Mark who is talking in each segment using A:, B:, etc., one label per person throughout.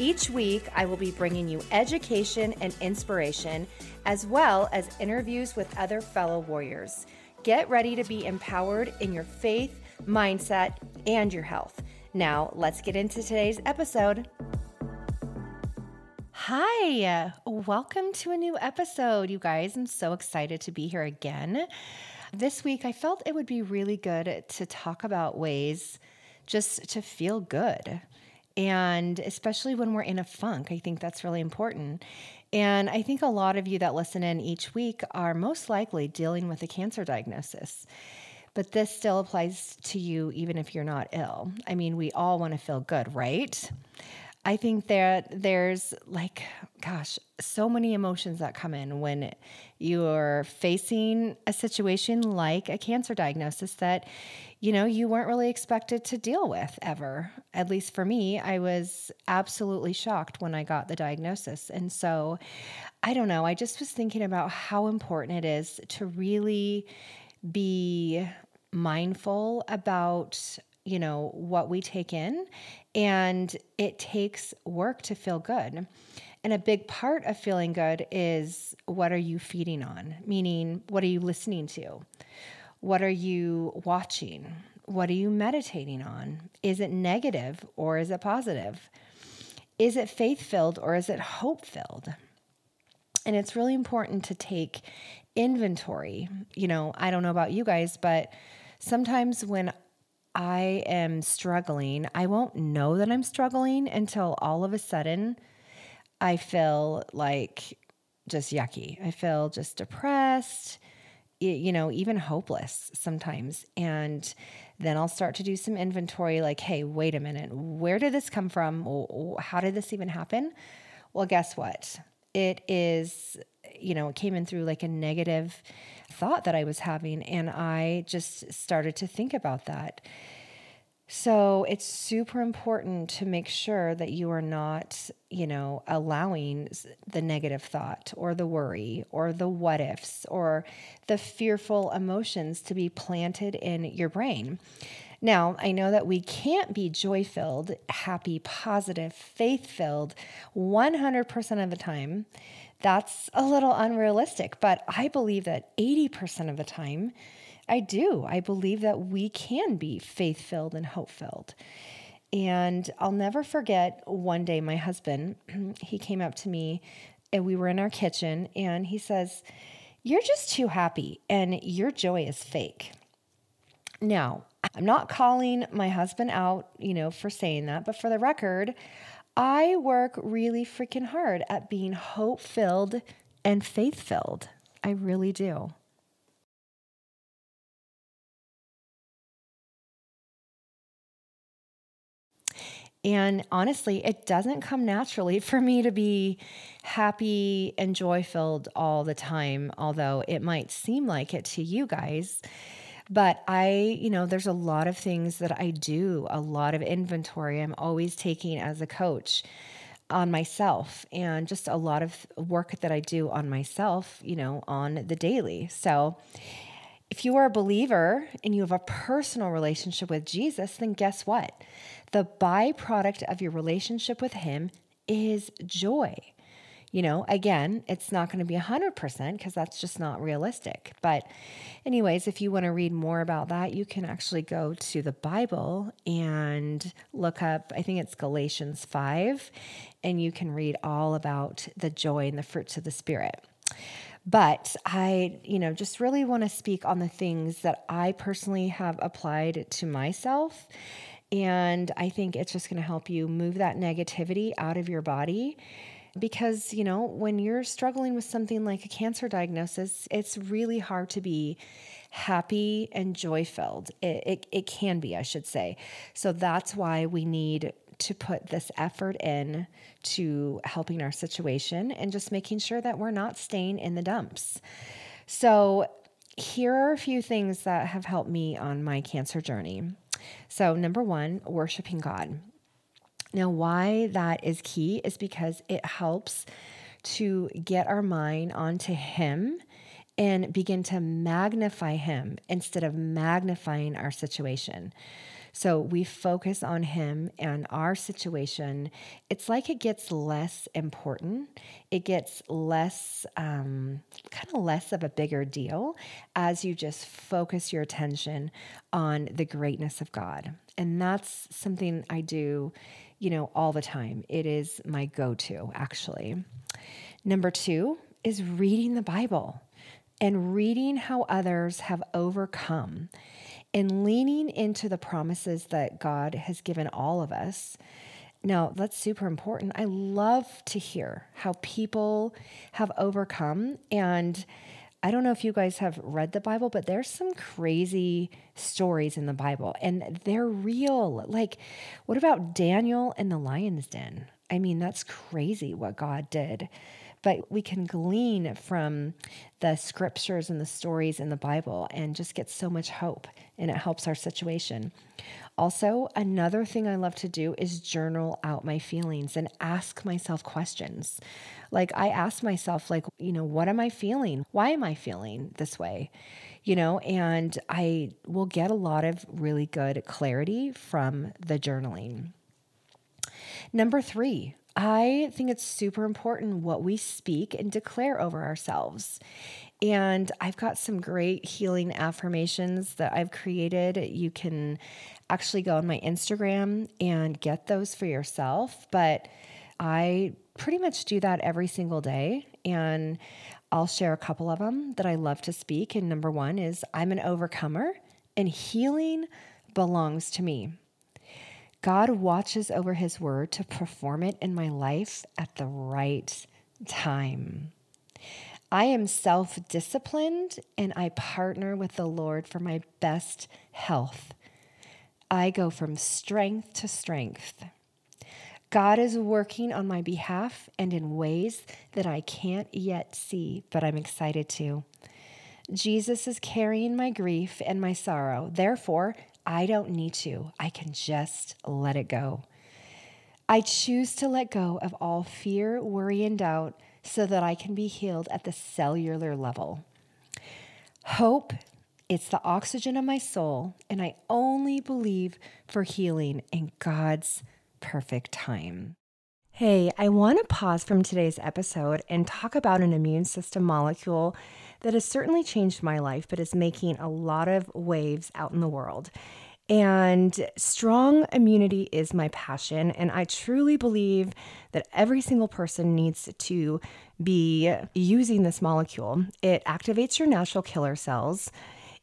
A: Each week, I will be bringing you education and inspiration, as well as interviews with other fellow warriors. Get ready to be empowered in your faith, mindset, and your health. Now, let's get into today's episode. Hi, welcome to a new episode, you guys. I'm so excited to be here again. This week, I felt it would be really good to talk about ways just to feel good. And especially when we're in a funk, I think that's really important. And I think a lot of you that listen in each week are most likely dealing with a cancer diagnosis. But this still applies to you even if you're not ill. I mean, we all want to feel good, right? I think that there's like, gosh, so many emotions that come in when you're facing a situation like a cancer diagnosis that, you know, you weren't really expected to deal with ever. At least for me, I was absolutely shocked when I got the diagnosis. And so I don't know, I just was thinking about how important it is to really be mindful about you know, what we take in. And it takes work to feel good. And a big part of feeling good is what are you feeding on? Meaning, what are you listening to? What are you watching? What are you meditating on? Is it negative or is it positive? Is it faith filled or is it hope filled? And it's really important to take inventory. You know, I don't know about you guys, but sometimes when I am struggling, I won't know that I'm struggling until all of a sudden I feel like just yucky. I feel just depressed, you know, even hopeless sometimes. And then I'll start to do some inventory like, hey, wait a minute, where did this come from? How did this even happen? Well, guess what? It is, you know, it came in through like a negative thought that I was having. And I just started to think about that. So it's super important to make sure that you are not, you know, allowing the negative thought or the worry or the what ifs or the fearful emotions to be planted in your brain. Now, I know that we can't be joy filled, happy, positive, faith filled 100% of the time that's a little unrealistic, but I believe that 80% of the time, I do. I believe that we can be faith filled and hope filled. And I'll never forget one day my husband, he came up to me and we were in our kitchen and he says, You're just too happy and your joy is fake. Now, I'm not calling my husband out, you know, for saying that, but for the record, I work really freaking hard at being hope filled and faith filled. I really do. And honestly, it doesn't come naturally for me to be happy and joy filled all the time, although it might seem like it to you guys. But I, you know, there's a lot of things that I do, a lot of inventory I'm always taking as a coach on myself and just a lot of work that I do on myself, you know, on the daily. So, if you are a believer and you have a personal relationship with Jesus, then guess what? The byproduct of your relationship with Him is joy. You know, again, it's not going to be 100% because that's just not realistic. But, anyways, if you want to read more about that, you can actually go to the Bible and look up, I think it's Galatians 5, and you can read all about the joy and the fruits of the Spirit. But I, you know, just really want to speak on the things that I personally have applied to myself. And I think it's just going to help you move that negativity out of your body because, you know, when you're struggling with something like a cancer diagnosis, it's really hard to be happy and joy filled. It, it, it can be, I should say. So that's why we need to put this effort in to helping our situation and just making sure that we're not staying in the dumps. So, here are a few things that have helped me on my cancer journey. So, number one, worshiping God. Now, why that is key is because it helps to get our mind onto Him and begin to magnify Him instead of magnifying our situation. So we focus on him and our situation. It's like it gets less important. It gets less, um, kind of less of a bigger deal as you just focus your attention on the greatness of God. And that's something I do, you know, all the time. It is my go to, actually. Number two is reading the Bible and reading how others have overcome and leaning into the promises that God has given all of us. Now, that's super important. I love to hear how people have overcome. And I don't know if you guys have read the Bible, but there's some crazy stories in the Bible and they're real. Like, what about Daniel and the lion's den? I mean, that's crazy what God did but we can glean from the scriptures and the stories in the Bible and just get so much hope, and it helps our situation. Also, another thing I love to do is journal out my feelings and ask myself questions. Like, I ask myself, like, you know, what am I feeling? Why am I feeling this way? You know, and I will get a lot of really good clarity from the journaling. Number three, I think it's super important what we speak and declare over ourselves. And I've got some great healing affirmations that I've created. You can actually go on my Instagram and get those for yourself. But I pretty much do that every single day. And I'll share a couple of them that I love to speak. And number one is I'm an overcomer, and healing belongs to me. God watches over his word to perform it in my life at the right time. I am self disciplined and I partner with the Lord for my best health. I go from strength to strength. God is working on my behalf and in ways that I can't yet see, but I'm excited to. Jesus is carrying my grief and my sorrow. Therefore, I don't need to. I can just let it go. I choose to let go of all fear, worry, and doubt so that I can be healed at the cellular level. Hope, it's the oxygen of my soul, and I only believe for healing in God's perfect time. Hey, I want to pause from today's episode and talk about an immune system molecule that has certainly changed my life, but is making a lot of waves out in the world. And strong immunity is my passion. And I truly believe that every single person needs to be using this molecule. It activates your natural killer cells,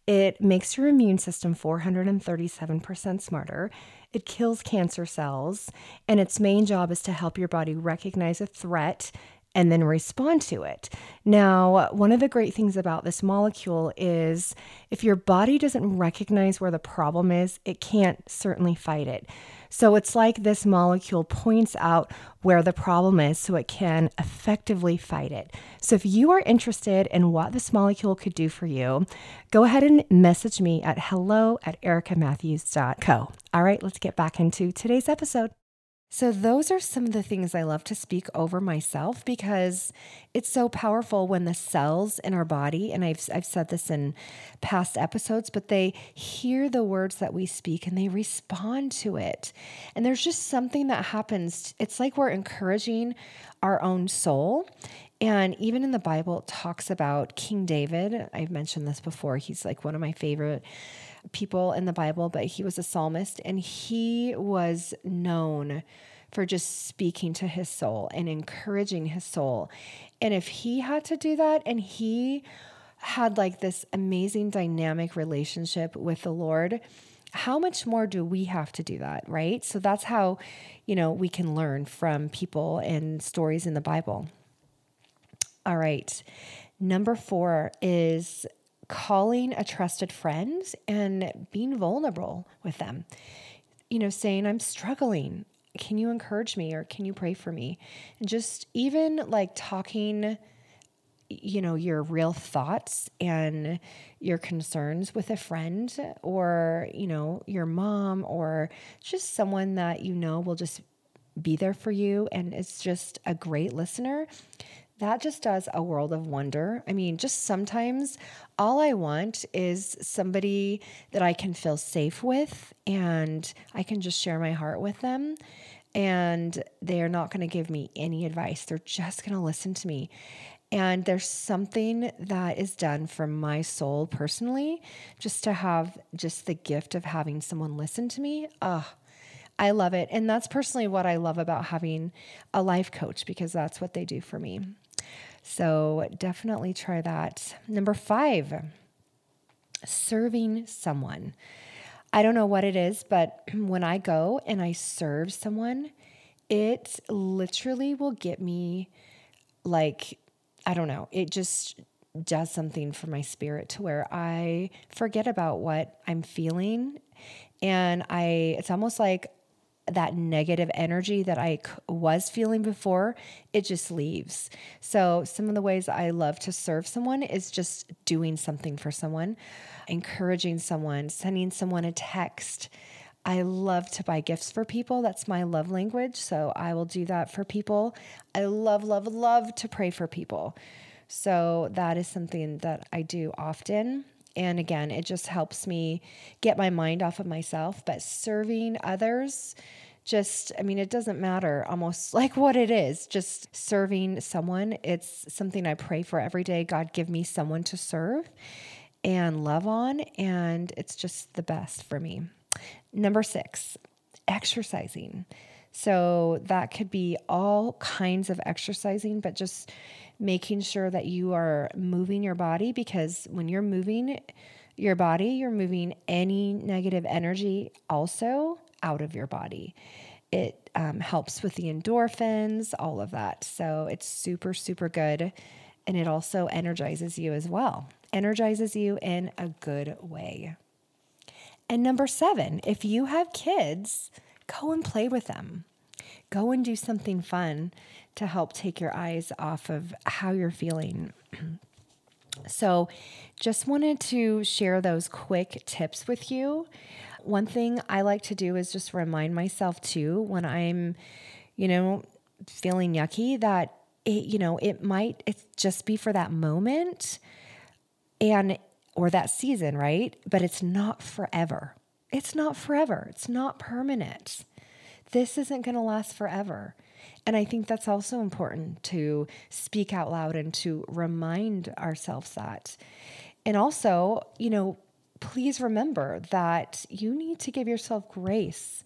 A: it makes your immune system 437% smarter. It kills cancer cells, and its main job is to help your body recognize a threat and then respond to it. Now, one of the great things about this molecule is if your body doesn't recognize where the problem is, it can't certainly fight it. So it's like this molecule points out where the problem is so it can effectively fight it. So if you are interested in what this molecule could do for you, go ahead and message me at hello at ericamatthews.co. All right, let's get back into today's episode. So, those are some of the things I love to speak over myself because it's so powerful when the cells in our body, and I've, I've said this in past episodes, but they hear the words that we speak and they respond to it. And there's just something that happens. It's like we're encouraging our own soul. And even in the Bible, it talks about King David. I've mentioned this before. He's like one of my favorite people in the Bible, but he was a psalmist and he was known for just speaking to his soul and encouraging his soul. And if he had to do that and he had like this amazing dynamic relationship with the Lord, how much more do we have to do that, right? So that's how, you know, we can learn from people and stories in the Bible. All right. Number four is calling a trusted friend and being vulnerable with them. You know, saying, I'm struggling. can you encourage me or can you pray for me? And just even like talking you know your real thoughts and your concerns with a friend or you know your mom or just someone that you know will just be there for you and is just a great listener that just does a world of wonder. I mean, just sometimes all I want is somebody that I can feel safe with and I can just share my heart with them. And they're not going to give me any advice. They're just going to listen to me. And there's something that is done for my soul personally, just to have just the gift of having someone listen to me. Oh, I love it. And that's personally what I love about having a life coach because that's what they do for me. So definitely try that. Number five, serving someone. I don't know what it is, but when I go and I serve someone, it literally will get me like, I don't know, it just does something for my spirit to where I forget about what I'm feeling. And I, it's almost like that negative energy that I was feeling before, it just leaves. So, some of the ways I love to serve someone is just doing something for someone, encouraging someone, sending someone a text. I love to buy gifts for people. That's my love language. So, I will do that for people. I love, love, love to pray for people. So, that is something that I do often. And again, it just helps me get my mind off of myself. But serving others, just, I mean, it doesn't matter almost like what it is, just serving someone. It's something I pray for every day. God, give me someone to serve and love on. And it's just the best for me. Number six, exercising. So that could be all kinds of exercising, but just making sure that you are moving your body because when you're moving your body, you're moving any negative energy also out of your body. It um, helps with the endorphins, all of that. So it's super, super good. And it also energizes you as well, energizes you in a good way. And number seven, if you have kids, go and play with them. Go and do something fun to help take your eyes off of how you're feeling. so, just wanted to share those quick tips with you. One thing I like to do is just remind myself too when I'm, you know, feeling yucky that it, you know, it might it just be for that moment and or that season, right? But it's not forever. It's not forever. It's not permanent. This isn't going to last forever. And I think that's also important to speak out loud and to remind ourselves that. And also, you know, please remember that you need to give yourself grace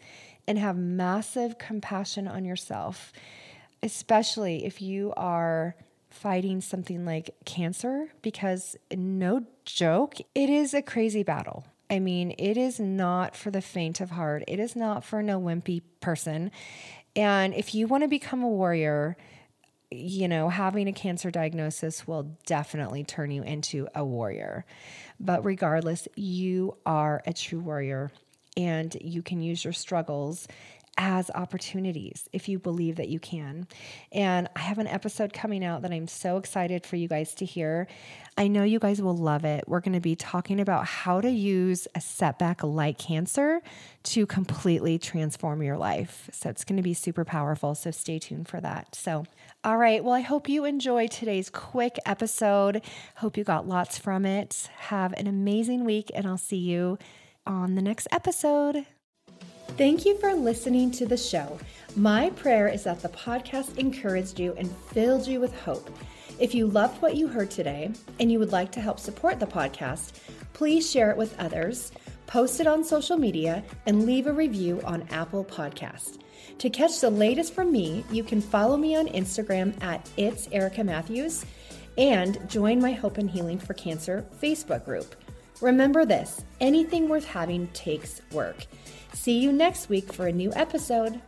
A: and have massive compassion on yourself, especially if you are fighting something like cancer, because no joke, it is a crazy battle. I mean, it is not for the faint of heart. It is not for no wimpy person. And if you want to become a warrior, you know, having a cancer diagnosis will definitely turn you into a warrior. But regardless, you are a true warrior and you can use your struggles as opportunities if you believe that you can. And I have an episode coming out that I'm so excited for you guys to hear. I know you guys will love it. We're going to be talking about how to use a setback like cancer to completely transform your life. So it's going to be super powerful. So stay tuned for that. So, all right. Well, I hope you enjoyed today's quick episode. Hope you got lots from it. Have an amazing week, and I'll see you on the next episode. Thank you for listening to the show. My prayer is that the podcast encouraged you and filled you with hope. If you loved what you heard today and you would like to help support the podcast, please share it with others, post it on social media, and leave a review on Apple Podcast. To catch the latest from me, you can follow me on Instagram at It's Erica Matthews and join my Hope and Healing for Cancer Facebook group. Remember this anything worth having takes work. See you next week for a new episode.